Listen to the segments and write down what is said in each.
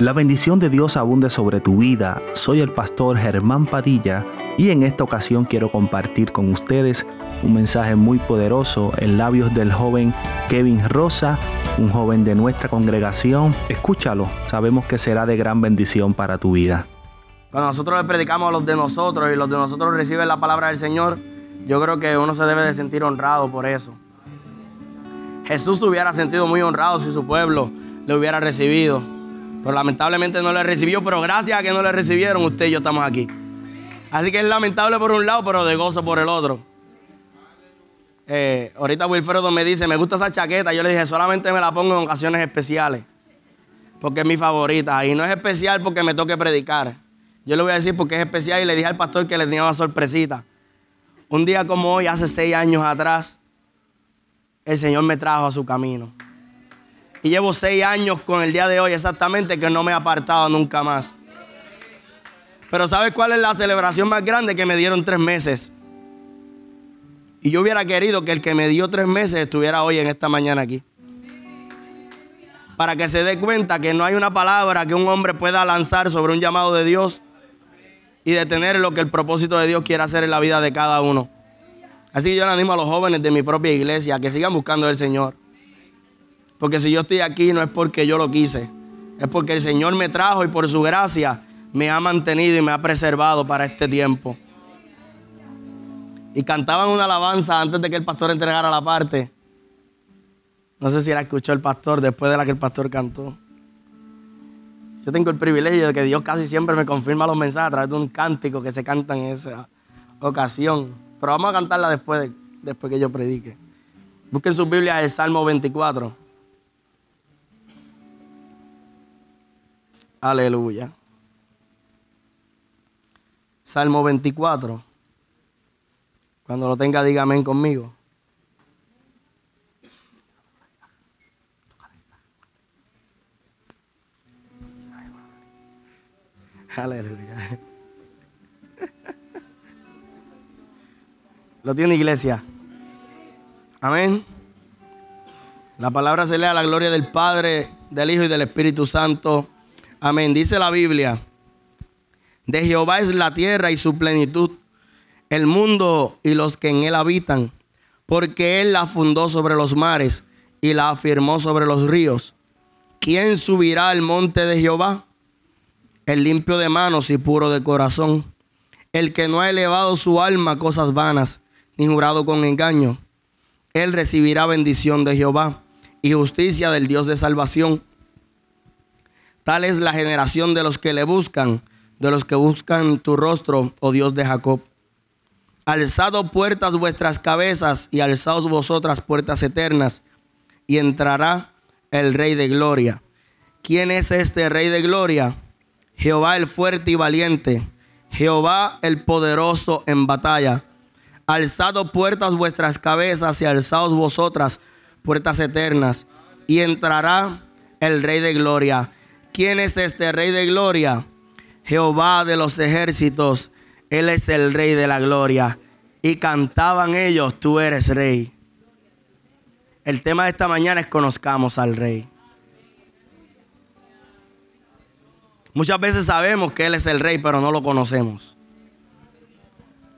La bendición de Dios abunde sobre tu vida. Soy el pastor Germán Padilla y en esta ocasión quiero compartir con ustedes un mensaje muy poderoso en labios del joven Kevin Rosa, un joven de nuestra congregación. Escúchalo, sabemos que será de gran bendición para tu vida. Cuando nosotros le predicamos a los de nosotros y los de nosotros reciben la palabra del Señor, yo creo que uno se debe de sentir honrado por eso. Jesús se hubiera sentido muy honrado si su pueblo le hubiera recibido. Pero lamentablemente no le recibió, pero gracias a que no le recibieron, usted y yo estamos aquí. Así que es lamentable por un lado, pero de gozo por el otro. Eh, ahorita Wilfredo me dice, me gusta esa chaqueta. Yo le dije, solamente me la pongo en ocasiones especiales. Porque es mi favorita. Y no es especial porque me toque predicar. Yo le voy a decir porque es especial y le dije al pastor que le tenía una sorpresita. Un día como hoy, hace seis años atrás, el Señor me trajo a su camino. Y llevo seis años con el día de hoy exactamente que no me he apartado nunca más. Pero ¿sabes cuál es la celebración más grande? Que me dieron tres meses. Y yo hubiera querido que el que me dio tres meses estuviera hoy en esta mañana aquí. Para que se dé cuenta que no hay una palabra que un hombre pueda lanzar sobre un llamado de Dios y detener lo que el propósito de Dios quiere hacer en la vida de cada uno. Así que yo le animo a los jóvenes de mi propia iglesia que sigan buscando al Señor. Porque si yo estoy aquí no es porque yo lo quise, es porque el Señor me trajo y por su gracia me ha mantenido y me ha preservado para este tiempo. Y cantaban una alabanza antes de que el pastor entregara la parte. No sé si la escuchó el pastor después de la que el pastor cantó. Yo tengo el privilegio de que Dios casi siempre me confirma los mensajes a través de un cántico que se canta en esa ocasión. Pero vamos a cantarla después, después que yo predique. Busquen sus Biblias el Salmo 24. Aleluya. Salmo 24. Cuando lo tenga, dígame conmigo. Aleluya. ¿Lo tiene iglesia? Amén. La palabra se lee a la gloria del Padre, del Hijo y del Espíritu Santo. Amén. Dice la Biblia. De Jehová es la tierra y su plenitud, el mundo y los que en él habitan, porque él la fundó sobre los mares y la afirmó sobre los ríos. ¿Quién subirá al monte de Jehová? El limpio de manos y puro de corazón, el que no ha elevado su alma a cosas vanas, ni jurado con engaño. Él recibirá bendición de Jehová y justicia del Dios de salvación. Tal es la generación de los que le buscan de los que buscan tu rostro, oh Dios de Jacob. Alzado puertas vuestras cabezas y alzaos vosotras puertas eternas, y entrará el Rey de Gloria. ¿Quién es este Rey de Gloria? Jehová el fuerte y valiente, Jehová el poderoso en batalla. Alzado puertas vuestras cabezas y alzaos vosotras puertas eternas, y entrará el Rey de Gloria. ¿Quién es este Rey de Gloria? Jehová de los ejércitos, Él es el Rey de la gloria. Y cantaban ellos, tú eres Rey. El tema de esta mañana es conozcamos al Rey. Muchas veces sabemos que Él es el Rey, pero no lo conocemos.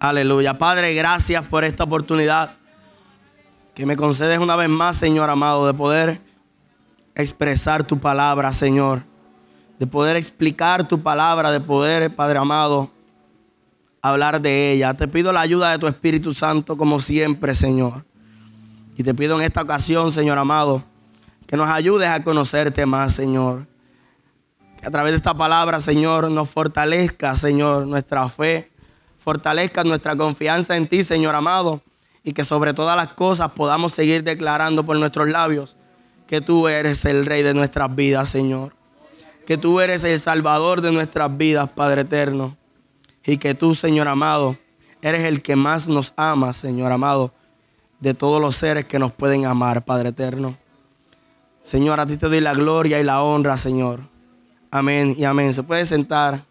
Aleluya. Padre, gracias por esta oportunidad que me concedes una vez más, Señor amado, de poder expresar tu palabra, Señor de poder explicar tu palabra, de poder, Padre amado, hablar de ella. Te pido la ayuda de tu Espíritu Santo como siempre, Señor. Y te pido en esta ocasión, Señor amado, que nos ayudes a conocerte más, Señor. Que a través de esta palabra, Señor, nos fortalezca, Señor, nuestra fe, fortalezca nuestra confianza en ti, Señor amado, y que sobre todas las cosas podamos seguir declarando por nuestros labios que tú eres el Rey de nuestras vidas, Señor que tú eres el Salvador de nuestras vidas, Padre eterno. Y que tú, Señor amado, eres el que más nos ama, Señor amado, de todos los seres que nos pueden amar, Padre eterno. Señor, a ti te doy la gloria y la honra, Señor. Amén y amén. Se puede sentar.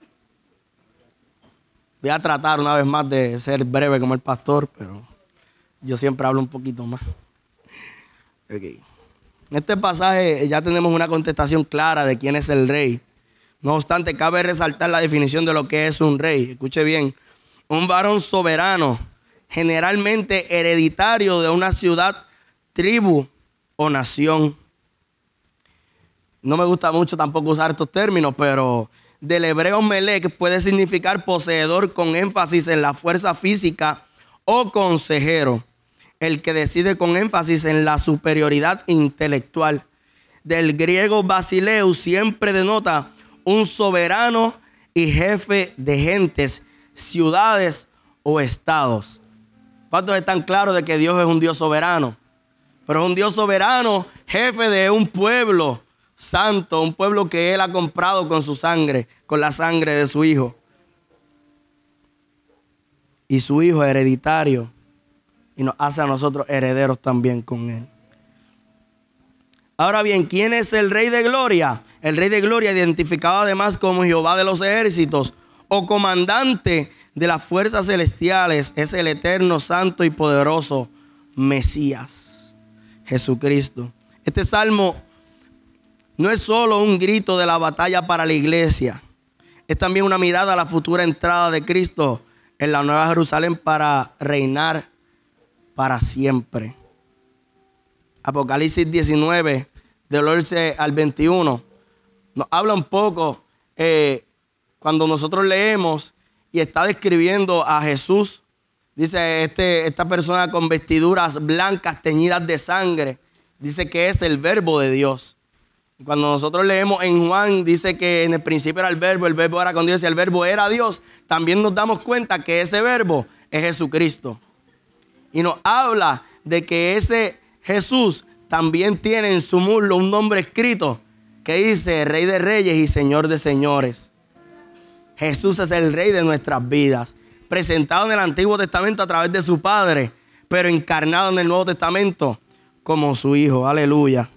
Voy a tratar una vez más de ser breve como el pastor, pero yo siempre hablo un poquito más. Okay. En este pasaje ya tenemos una contestación clara de quién es el rey. No obstante, cabe resaltar la definición de lo que es un rey. Escuche bien, un varón soberano, generalmente hereditario de una ciudad, tribu o nación. No me gusta mucho tampoco usar estos términos, pero del hebreo melek puede significar poseedor con énfasis en la fuerza física o consejero, el que decide con énfasis en la superioridad intelectual. Del griego basileus siempre denota un soberano y jefe de gentes, ciudades o estados. ¿Cuántos están claros de que Dios es un Dios soberano? Pero es un Dios soberano, jefe de un pueblo santo, un pueblo que Él ha comprado con su sangre, con la sangre de su Hijo. Y su Hijo hereditario. Y nos hace a nosotros herederos también con Él. Ahora bien, ¿quién es el Rey de Gloria? El Rey de Gloria, identificado además como Jehová de los ejércitos o comandante de las fuerzas celestiales, es el eterno, santo y poderoso Mesías, Jesucristo. Este salmo no es solo un grito de la batalla para la iglesia, es también una mirada a la futura entrada de Cristo en la Nueva Jerusalén para reinar para siempre. Apocalipsis 19, del 11 al 21, nos habla un poco eh, cuando nosotros leemos y está describiendo a Jesús. Dice este, esta persona con vestiduras blancas teñidas de sangre. Dice que es el verbo de Dios. Cuando nosotros leemos en Juan, dice que en el principio era el verbo, el verbo era con Dios y el verbo era Dios. También nos damos cuenta que ese verbo es Jesucristo. Y nos habla de que ese Jesús también tiene en su muslo un nombre escrito que dice Rey de Reyes y Señor de Señores. Jesús es el Rey de nuestras vidas, presentado en el Antiguo Testamento a través de su Padre, pero encarnado en el Nuevo Testamento como su Hijo. Aleluya.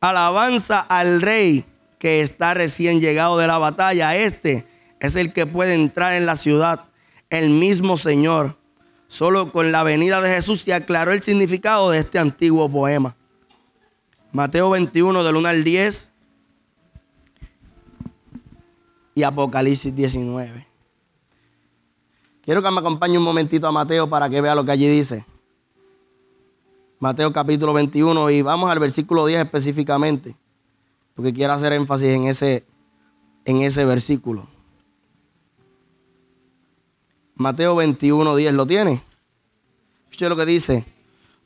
Alabanza al rey que está recién llegado de la batalla. Este es el que puede entrar en la ciudad, el mismo Señor. Solo con la venida de Jesús se aclaró el significado de este antiguo poema. Mateo 21 del 1 al 10 y Apocalipsis 19. Quiero que me acompañe un momentito a Mateo para que vea lo que allí dice. Mateo capítulo 21 y vamos al versículo 10 específicamente, porque quiero hacer énfasis en ese, en ese versículo. Mateo 21, 10, ¿lo tiene? Escuche lo que dice.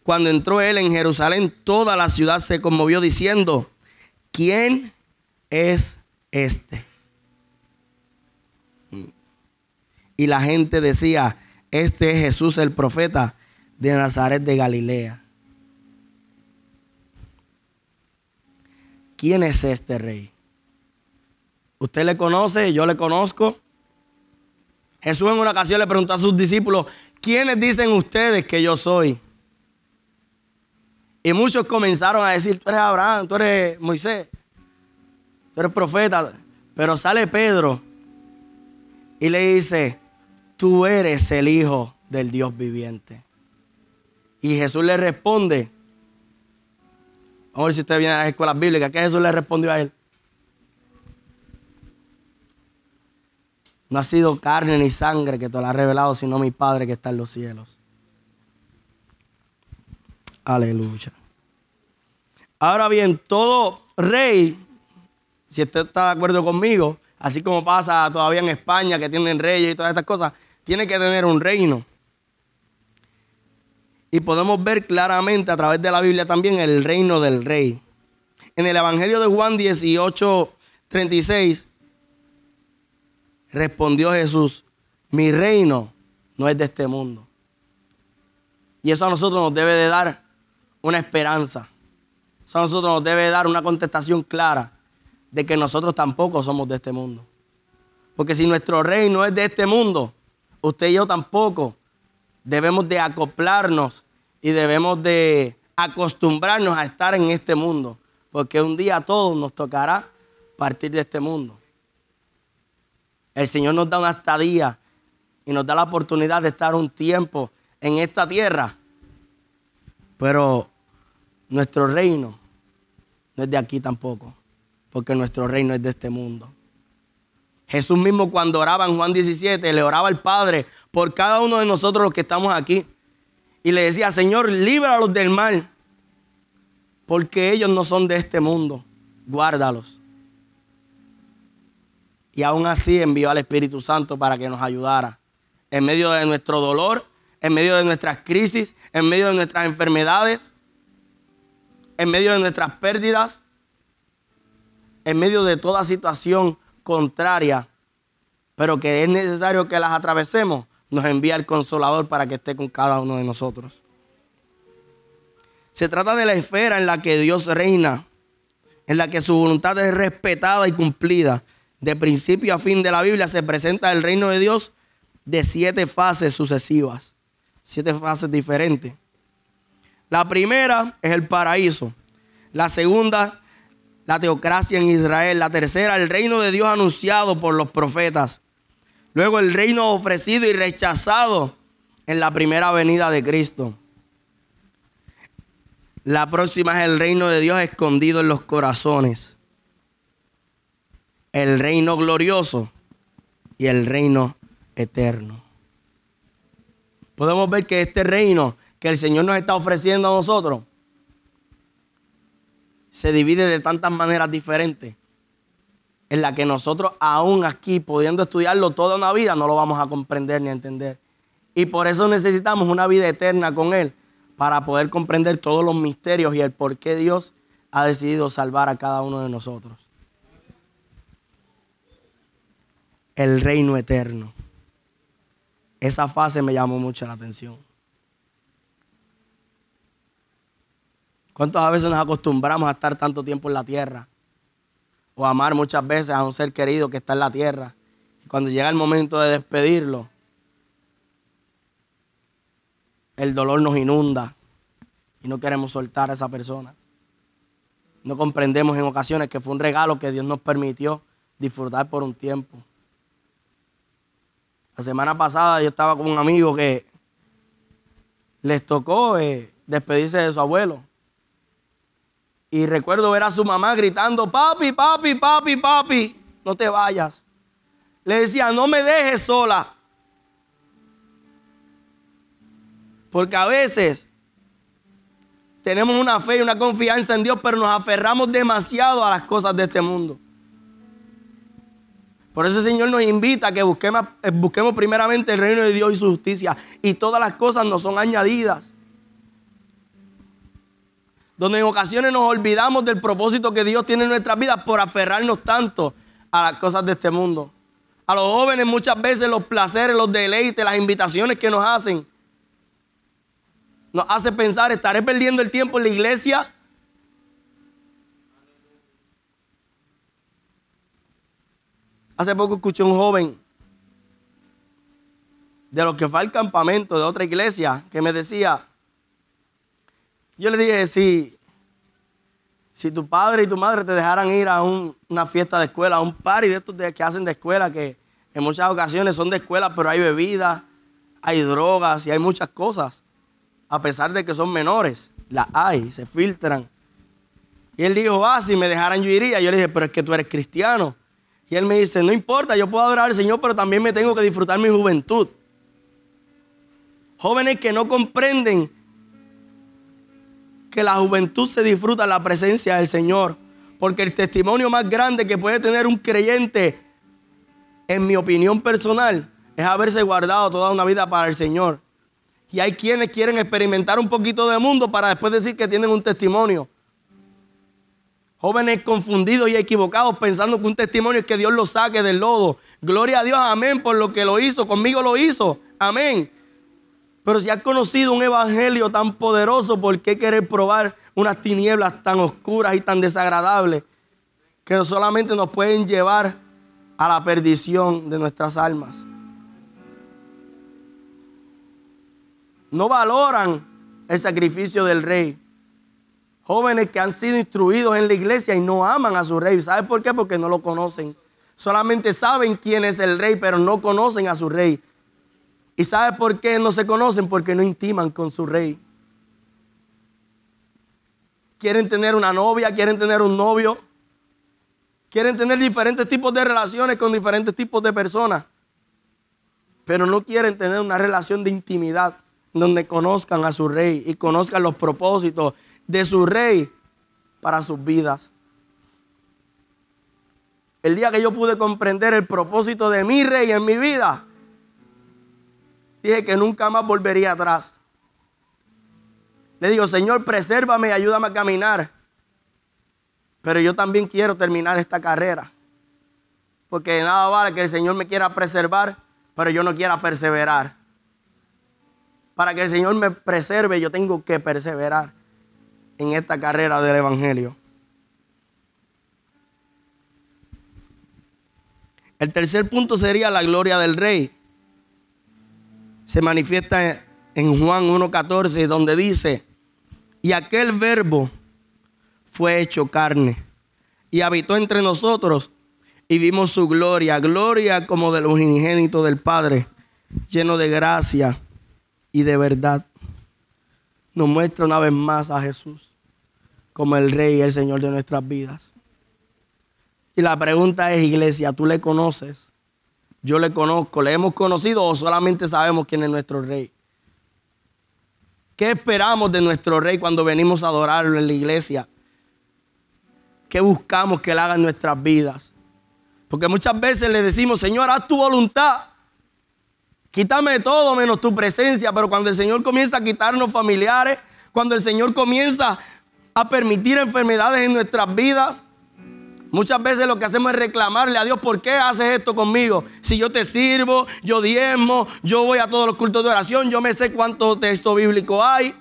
Cuando entró él en Jerusalén, toda la ciudad se conmovió diciendo, ¿quién es este? Y la gente decía, este es Jesús el profeta de Nazaret de Galilea. ¿quién es este rey? ¿Usted le conoce? ¿Yo le conozco? Jesús en una ocasión le preguntó a sus discípulos, ¿quiénes dicen ustedes que yo soy? Y muchos comenzaron a decir, tú eres Abraham, tú eres Moisés, tú eres profeta. Pero sale Pedro y le dice, tú eres el Hijo del Dios viviente. Y Jesús le responde, Vamos a ver si usted viene a las escuelas bíblicas. ¿Qué Jesús le respondió a él? No ha sido carne ni sangre que te lo ha revelado, sino mi Padre que está en los cielos. Aleluya. Ahora bien, todo rey, si usted está de acuerdo conmigo, así como pasa todavía en España, que tienen reyes y todas estas cosas, tiene que tener un reino. Y podemos ver claramente a través de la Biblia también el reino del rey. En el Evangelio de Juan 18, 36, respondió Jesús, mi reino no es de este mundo. Y eso a nosotros nos debe de dar una esperanza. Eso a nosotros nos debe dar una contestación clara de que nosotros tampoco somos de este mundo. Porque si nuestro reino es de este mundo, usted y yo tampoco debemos de acoplarnos y debemos de acostumbrarnos a estar en este mundo, porque un día a todos nos tocará partir de este mundo. El Señor nos da una estadía y nos da la oportunidad de estar un tiempo en esta tierra, pero nuestro reino no es de aquí tampoco, porque nuestro reino es de este mundo. Jesús mismo cuando oraba en Juan 17, le oraba al Padre por cada uno de nosotros los que estamos aquí. Y le decía, Señor, líbralos del mal, porque ellos no son de este mundo. Guárdalos. Y aún así envió al Espíritu Santo para que nos ayudara. En medio de nuestro dolor, en medio de nuestras crisis, en medio de nuestras enfermedades, en medio de nuestras pérdidas, en medio de toda situación contraria, pero que es necesario que las atravesemos, nos envía el consolador para que esté con cada uno de nosotros. Se trata de la esfera en la que Dios reina, en la que su voluntad es respetada y cumplida. De principio a fin de la Biblia se presenta el reino de Dios de siete fases sucesivas, siete fases diferentes. La primera es el paraíso. La segunda la teocracia en Israel. La tercera, el reino de Dios anunciado por los profetas. Luego el reino ofrecido y rechazado en la primera venida de Cristo. La próxima es el reino de Dios escondido en los corazones. El reino glorioso y el reino eterno. Podemos ver que este reino que el Señor nos está ofreciendo a nosotros se divide de tantas maneras diferentes en la que nosotros aún aquí, pudiendo estudiarlo toda una vida, no lo vamos a comprender ni a entender. Y por eso necesitamos una vida eterna con Él, para poder comprender todos los misterios y el por qué Dios ha decidido salvar a cada uno de nosotros. El reino eterno. Esa fase me llamó mucho la atención. ¿Cuántas veces nos acostumbramos a estar tanto tiempo en la tierra? O amar muchas veces a un ser querido que está en la tierra. Y cuando llega el momento de despedirlo, el dolor nos inunda y no queremos soltar a esa persona. No comprendemos en ocasiones que fue un regalo que Dios nos permitió disfrutar por un tiempo. La semana pasada yo estaba con un amigo que les tocó eh, despedirse de su abuelo. Y recuerdo ver a su mamá gritando, papi, papi, papi, papi, no te vayas. Le decía, no me dejes sola. Porque a veces tenemos una fe y una confianza en Dios, pero nos aferramos demasiado a las cosas de este mundo. Por eso el Señor nos invita a que busquemos, busquemos primeramente el reino de Dios y su justicia. Y todas las cosas nos son añadidas donde en ocasiones nos olvidamos del propósito que Dios tiene en nuestras vidas por aferrarnos tanto a las cosas de este mundo. A los jóvenes muchas veces los placeres, los deleites, las invitaciones que nos hacen, nos hace pensar, ¿estaré perdiendo el tiempo en la iglesia? Hace poco escuché a un joven de los que fue al campamento de otra iglesia que me decía, yo le dije, si, si tu padre y tu madre te dejaran ir a una fiesta de escuela, a un party de estos que hacen de escuela, que en muchas ocasiones son de escuela, pero hay bebidas, hay drogas y hay muchas cosas, a pesar de que son menores, las hay, se filtran. Y él dijo, ah, si me dejaran yo iría. Yo le dije, pero es que tú eres cristiano. Y él me dice, no importa, yo puedo adorar al Señor, pero también me tengo que disfrutar mi juventud. Jóvenes que no comprenden que la juventud se disfruta en la presencia del Señor. Porque el testimonio más grande que puede tener un creyente, en mi opinión personal, es haberse guardado toda una vida para el Señor. Y hay quienes quieren experimentar un poquito de mundo para después decir que tienen un testimonio. Jóvenes confundidos y equivocados pensando que un testimonio es que Dios los saque del lodo. Gloria a Dios, amén, por lo que lo hizo. Conmigo lo hizo. Amén. Pero si has conocido un evangelio tan poderoso, ¿por qué querer probar unas tinieblas tan oscuras y tan desagradables que solamente nos pueden llevar a la perdición de nuestras almas? No valoran el sacrificio del rey. Jóvenes que han sido instruidos en la iglesia y no aman a su rey. ¿Sabes por qué? Porque no lo conocen. Solamente saben quién es el rey, pero no conocen a su rey. ¿Y sabe por qué no se conocen? Porque no intiman con su rey. Quieren tener una novia, quieren tener un novio, Quieren tener diferentes tipos de relaciones con diferentes tipos de personas. Pero no quieren tener una relación de intimidad donde conozcan a su rey y conozcan los propósitos de su rey para sus vidas. El día que yo pude comprender el propósito de mi rey en mi vida, dije que nunca más volvería atrás. Le digo, Señor, presérvame y ayúdame a caminar. Pero yo también quiero terminar esta carrera. Porque nada vale que el Señor me quiera preservar, pero yo no quiera perseverar. Para que el Señor me preserve, yo tengo que perseverar en esta carrera del Evangelio. El tercer punto sería la gloria del Rey. Se manifiesta en Juan 1.14, donde dice, y aquel verbo fue hecho carne y habitó entre nosotros y vimos su gloria, gloria como del unigénito del Padre, lleno de gracia y de verdad. Nos muestra una vez más a Jesús como el Rey y el Señor de nuestras vidas. Y la pregunta es, iglesia, ¿tú le conoces? Yo le conozco, ¿le hemos conocido o solamente sabemos quién es nuestro Rey? ¿Qué esperamos de nuestro Rey cuando venimos a adorarlo en la iglesia? ¿Qué buscamos que Él haga en nuestras vidas? Porque muchas veces le decimos, Señor, haz tu voluntad. Quítame todo menos tu presencia. Pero cuando el Señor comienza a quitarnos familiares, cuando el Señor comienza a permitir enfermedades en nuestras vidas, Muchas veces lo que hacemos es reclamarle a Dios, ¿por qué haces esto conmigo? Si yo te sirvo, yo diezmo, yo voy a todos los cultos de oración, yo me sé cuánto texto bíblico hay.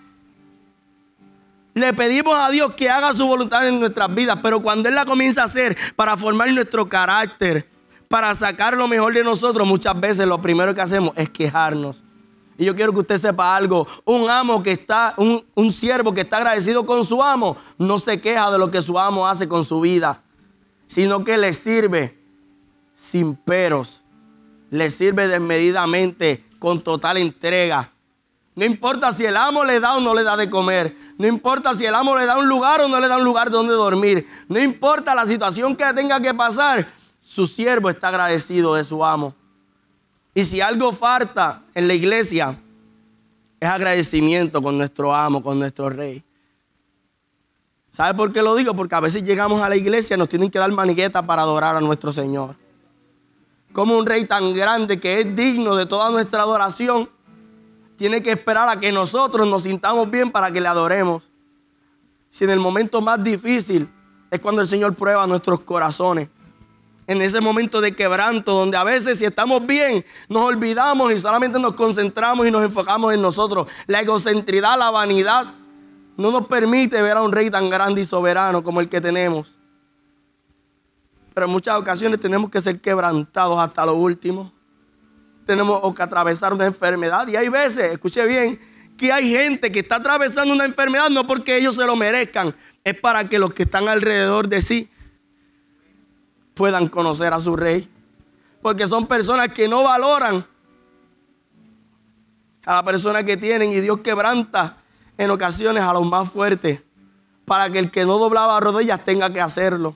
Le pedimos a Dios que haga su voluntad en nuestras vidas, pero cuando Él la comienza a hacer para formar nuestro carácter, para sacar lo mejor de nosotros, muchas veces lo primero que hacemos es quejarnos. Y yo quiero que usted sepa algo, un amo que está, un, un siervo que está agradecido con su amo, no se queja de lo que su amo hace con su vida sino que le sirve sin peros, le sirve desmedidamente, con total entrega. No importa si el amo le da o no le da de comer. No importa si el amo le da un lugar o no le da un lugar donde dormir. No importa la situación que tenga que pasar. Su siervo está agradecido de su amo. Y si algo falta en la iglesia, es agradecimiento con nuestro amo, con nuestro rey. ¿Sabe por qué lo digo? Porque a veces llegamos a la iglesia y nos tienen que dar manigueta para adorar a nuestro Señor. Como un rey tan grande que es digno de toda nuestra adoración, tiene que esperar a que nosotros nos sintamos bien para que le adoremos. Si en el momento más difícil es cuando el Señor prueba nuestros corazones. En ese momento de quebranto, donde a veces si estamos bien, nos olvidamos y solamente nos concentramos y nos enfocamos en nosotros. La egocentridad, la vanidad, no nos permite ver a un rey tan grande y soberano como el que tenemos. Pero en muchas ocasiones tenemos que ser quebrantados hasta lo último. Tenemos que atravesar una enfermedad. Y hay veces, escuche bien, que hay gente que está atravesando una enfermedad no porque ellos se lo merezcan, es para que los que están alrededor de sí puedan conocer a su rey. Porque son personas que no valoran a la persona que tienen y Dios quebranta en ocasiones a los más fuertes, para que el que no doblaba rodillas tenga que hacerlo,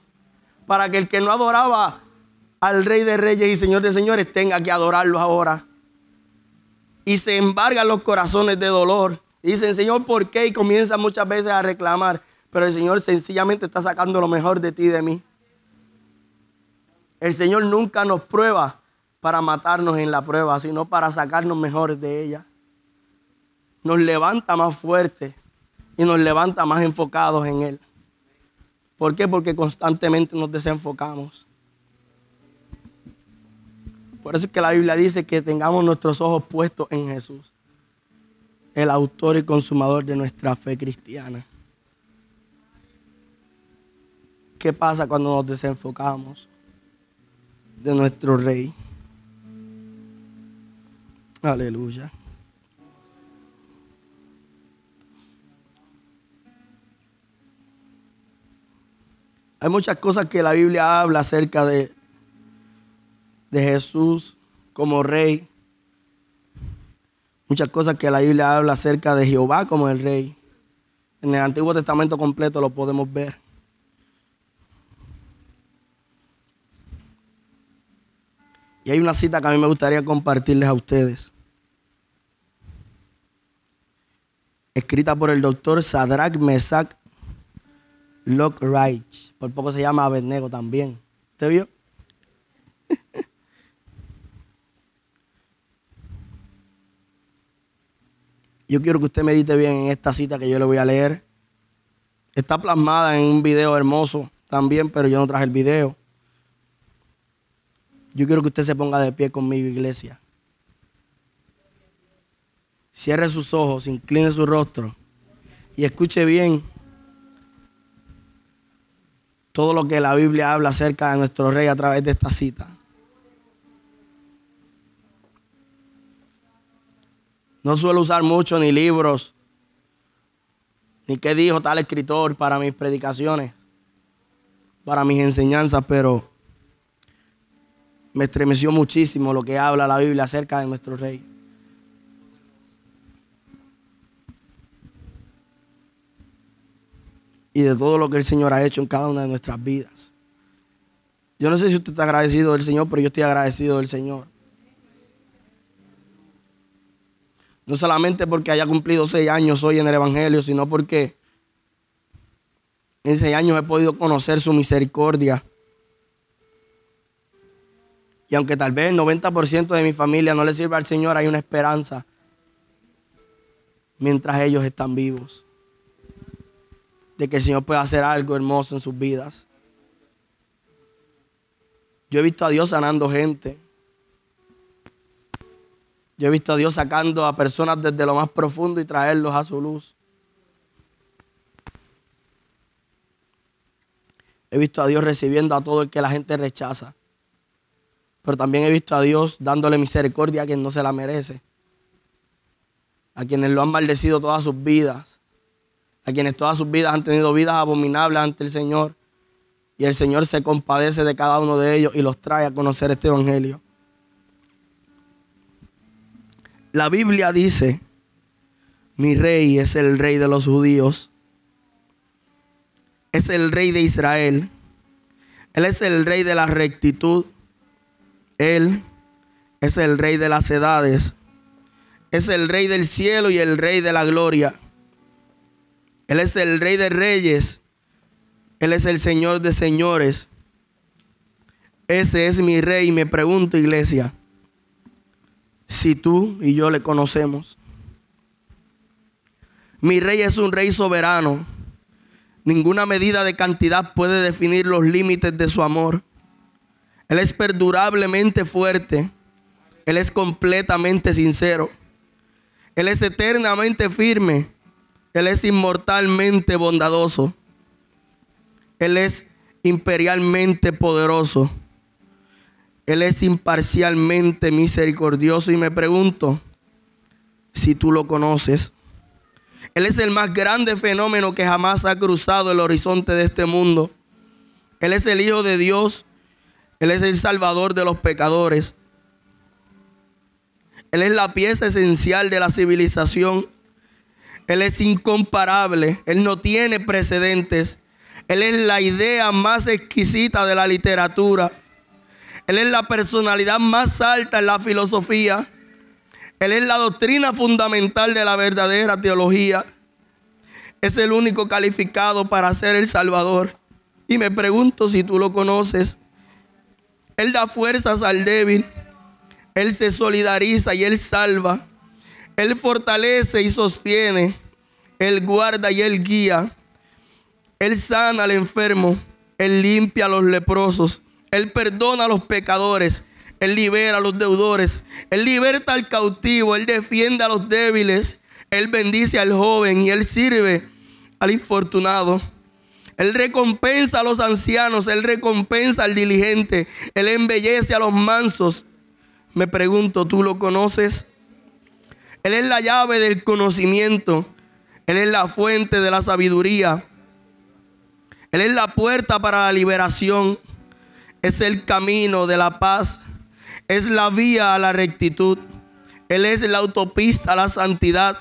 para que el que no adoraba al Rey de Reyes y Señor de Señores tenga que adorarlo ahora. Y se embargan los corazones de dolor. Y dicen, Señor, ¿por qué? Y comienzan muchas veces a reclamar. Pero el Señor sencillamente está sacando lo mejor de ti y de mí. El Señor nunca nos prueba para matarnos en la prueba, sino para sacarnos mejor de ella nos levanta más fuerte y nos levanta más enfocados en Él. ¿Por qué? Porque constantemente nos desenfocamos. Por eso es que la Biblia dice que tengamos nuestros ojos puestos en Jesús, el autor y consumador de nuestra fe cristiana. ¿Qué pasa cuando nos desenfocamos de nuestro Rey? Aleluya. Hay muchas cosas que la Biblia habla acerca de, de Jesús como rey. Muchas cosas que la Biblia habla acerca de Jehová como el rey. En el Antiguo Testamento completo lo podemos ver. Y hay una cita que a mí me gustaría compartirles a ustedes. Escrita por el doctor Sadrak Mesak Lockreich. Por poco se llama Abednego también. ¿Usted vio? Yo quiero que usted medite bien en esta cita que yo le voy a leer. Está plasmada en un video hermoso también, pero yo no traje el video. Yo quiero que usted se ponga de pie conmigo, iglesia. Cierre sus ojos, incline su rostro y escuche bien todo lo que la Biblia habla acerca de nuestro rey a través de esta cita. No suelo usar mucho ni libros, ni qué dijo tal escritor para mis predicaciones, para mis enseñanzas, pero me estremeció muchísimo lo que habla la Biblia acerca de nuestro rey. Y de todo lo que el Señor ha hecho en cada una de nuestras vidas. Yo no sé si usted está agradecido del Señor, pero yo estoy agradecido del Señor. No solamente porque haya cumplido seis años hoy en el Evangelio, sino porque en seis años he podido conocer su misericordia. Y aunque tal vez el 90% de mi familia no le sirva al Señor, hay una esperanza mientras ellos están vivos. De que el Señor pueda hacer algo hermoso en sus vidas. Yo he visto a Dios sanando gente. Yo he visto a Dios sacando a personas desde lo más profundo y traerlos a su luz. He visto a Dios recibiendo a todo el que la gente rechaza. Pero también he visto a Dios dándole misericordia a quien no se la merece. A quienes lo han maldecido todas sus vidas. A quienes todas sus vidas han tenido vidas abominables ante el Señor. Y el Señor se compadece de cada uno de ellos y los trae a conocer este Evangelio. La Biblia dice, mi rey es el rey de los judíos, es el rey de Israel, Él es el rey de la rectitud, Él es el rey de las edades, es el rey del cielo y el rey de la gloria, Él es el rey de reyes, Él es el Señor de señores. Ese es mi rey, me pregunto iglesia si tú y yo le conocemos. Mi rey es un rey soberano. Ninguna medida de cantidad puede definir los límites de su amor. Él es perdurablemente fuerte. Él es completamente sincero. Él es eternamente firme. Él es inmortalmente bondadoso. Él es imperialmente poderoso. Él es imparcialmente misericordioso y me pregunto si tú lo conoces. Él es el más grande fenómeno que jamás ha cruzado el horizonte de este mundo. Él es el Hijo de Dios. Él es el Salvador de los pecadores. Él es la pieza esencial de la civilización. Él es incomparable. Él no tiene precedentes. Él es la idea más exquisita de la literatura. Él es la personalidad más alta en la filosofía. Él es la doctrina fundamental de la verdadera teología. Es el único calificado para ser el Salvador. Y me pregunto si tú lo conoces. Él da fuerzas al débil. Él se solidariza y Él salva. Él fortalece y sostiene. Él guarda y Él guía. Él sana al enfermo. Él limpia a los leprosos. Él perdona a los pecadores. Él libera a los deudores. Él liberta al cautivo. Él defiende a los débiles. Él bendice al joven y él sirve al infortunado. Él recompensa a los ancianos. Él recompensa al diligente. Él embellece a los mansos. Me pregunto, ¿tú lo conoces? Él es la llave del conocimiento. Él es la fuente de la sabiduría. Él es la puerta para la liberación es el camino de la paz, es la vía a la rectitud, Él es la autopista a la santidad,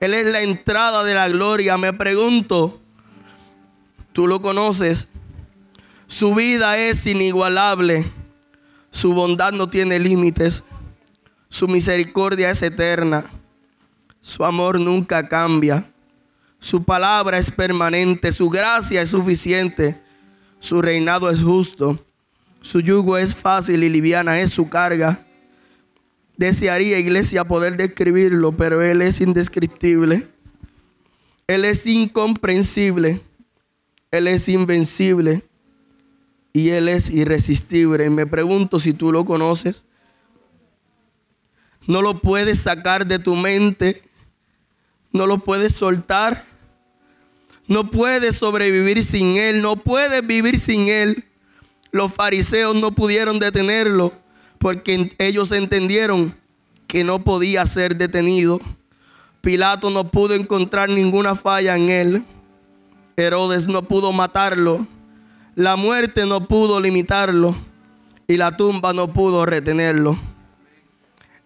Él es la entrada de la gloria. Me pregunto, ¿tú lo conoces? Su vida es inigualable, Su bondad no tiene límites. Su misericordia es eterna. Su amor nunca cambia. Su palabra es permanente. Su gracia es suficiente. Su reinado es justo. Su yugo es fácil y liviana es su carga. Desearía, iglesia, poder describirlo, pero Él es indescriptible. Él es incomprensible. Él es invencible. Y Él es irresistible. me pregunto si tú lo conoces. No lo puedes sacar de tu mente. No lo puedes soltar. No puedes sobrevivir sin Él. No puedes vivir sin Él. Los fariseos no pudieron detenerlo porque ellos entendieron que no podía ser detenido. Pilato no pudo encontrar ninguna falla en él. Herodes no pudo matarlo. La muerte no pudo limitarlo. Y la tumba no pudo retenerlo.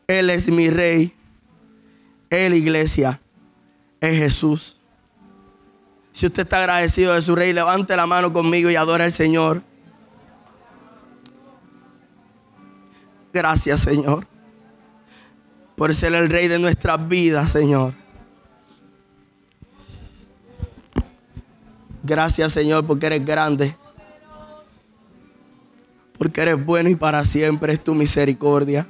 Él es mi rey. Él, iglesia, es Jesús. Si usted está agradecido de su rey, levante la mano conmigo y adora al Señor. Gracias, Señor, por ser el rey de nuestras vidas, Señor. Gracias, Señor, porque eres grande. Porque eres bueno y para siempre es tu misericordia.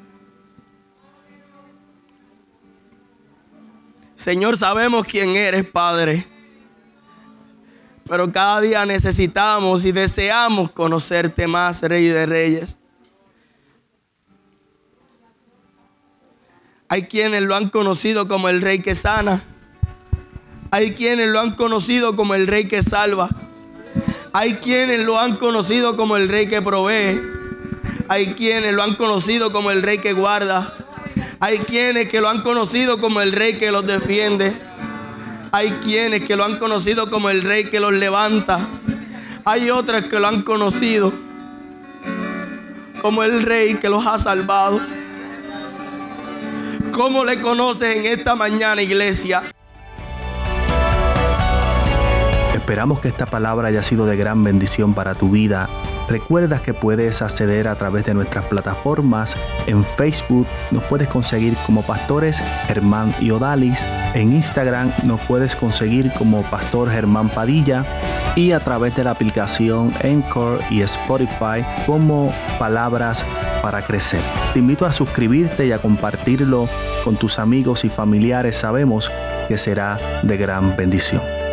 Señor, sabemos quién eres, Padre. Pero cada día necesitamos y deseamos conocerte más, Rey de Reyes. Hay quienes lo han conocido como el rey que sana. Hay quienes lo han conocido como el rey que salva. Hay quienes lo han conocido como el rey que provee. Hay quienes lo han conocido como el rey que guarda. Hay quienes que lo han conocido como el rey que los defiende. Hay quienes que lo han conocido como el rey que los levanta. Hay otras que lo han conocido como el rey que los ha salvado. ¿Cómo le conoces en esta mañana, iglesia? Esperamos que esta palabra haya sido de gran bendición para tu vida. Recuerda que puedes acceder a través de nuestras plataformas. En Facebook nos puedes conseguir como pastores Germán y Odalis. En Instagram nos puedes conseguir como Pastor Germán Padilla. Y a través de la aplicación Encore y Spotify como Palabras para crecer. Te invito a suscribirte y a compartirlo con tus amigos y familiares. Sabemos que será de gran bendición.